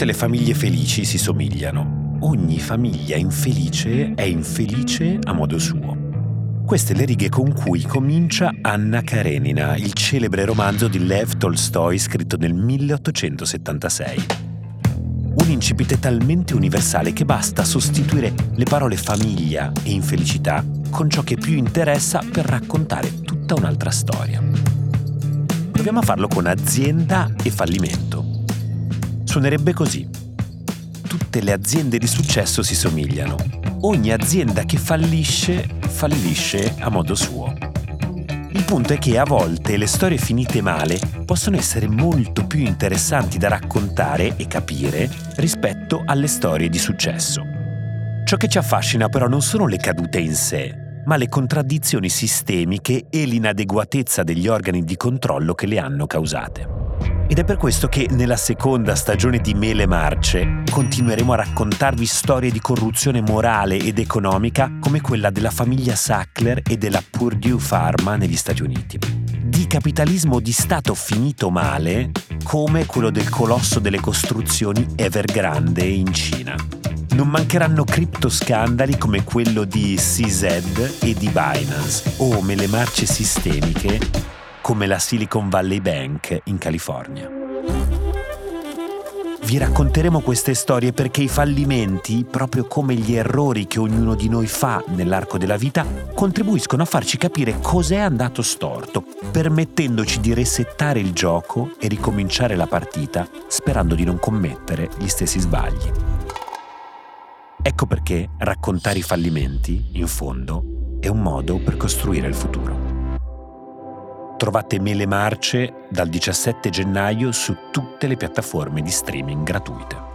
tutte le famiglie felici si somigliano. Ogni famiglia infelice è infelice a modo suo. Queste le righe con cui comincia Anna Karenina, il celebre romanzo di Lev Tolstoi scritto nel 1876. Un incipit talmente universale che basta sostituire le parole famiglia e infelicità con ciò che più interessa per raccontare tutta un'altra storia. Proviamo a farlo con azienda e fallimento. Suonerebbe così. Tutte le aziende di successo si somigliano. Ogni azienda che fallisce, fallisce a modo suo. Il punto è che a volte le storie finite male possono essere molto più interessanti da raccontare e capire rispetto alle storie di successo. Ciò che ci affascina però non sono le cadute in sé, ma le contraddizioni sistemiche e l'inadeguatezza degli organi di controllo che le hanno causate. Ed è per questo che nella seconda stagione di Mele Marce continueremo a raccontarvi storie di corruzione morale ed economica come quella della famiglia Sackler e della Purdue Pharma negli Stati Uniti. Di capitalismo di Stato finito male come quello del colosso delle costruzioni Evergrande in Cina. Non mancheranno criptoscandali come quello di CZ e di Binance o mele marce sistemiche come la Silicon Valley Bank in California. Vi racconteremo queste storie perché i fallimenti, proprio come gli errori che ognuno di noi fa nell'arco della vita, contribuiscono a farci capire cos'è andato storto, permettendoci di resettare il gioco e ricominciare la partita sperando di non commettere gli stessi sbagli. Ecco perché raccontare i fallimenti, in fondo, è un modo per costruire il futuro. Trovate Mele Marce dal 17 gennaio su tutte le piattaforme di streaming gratuite.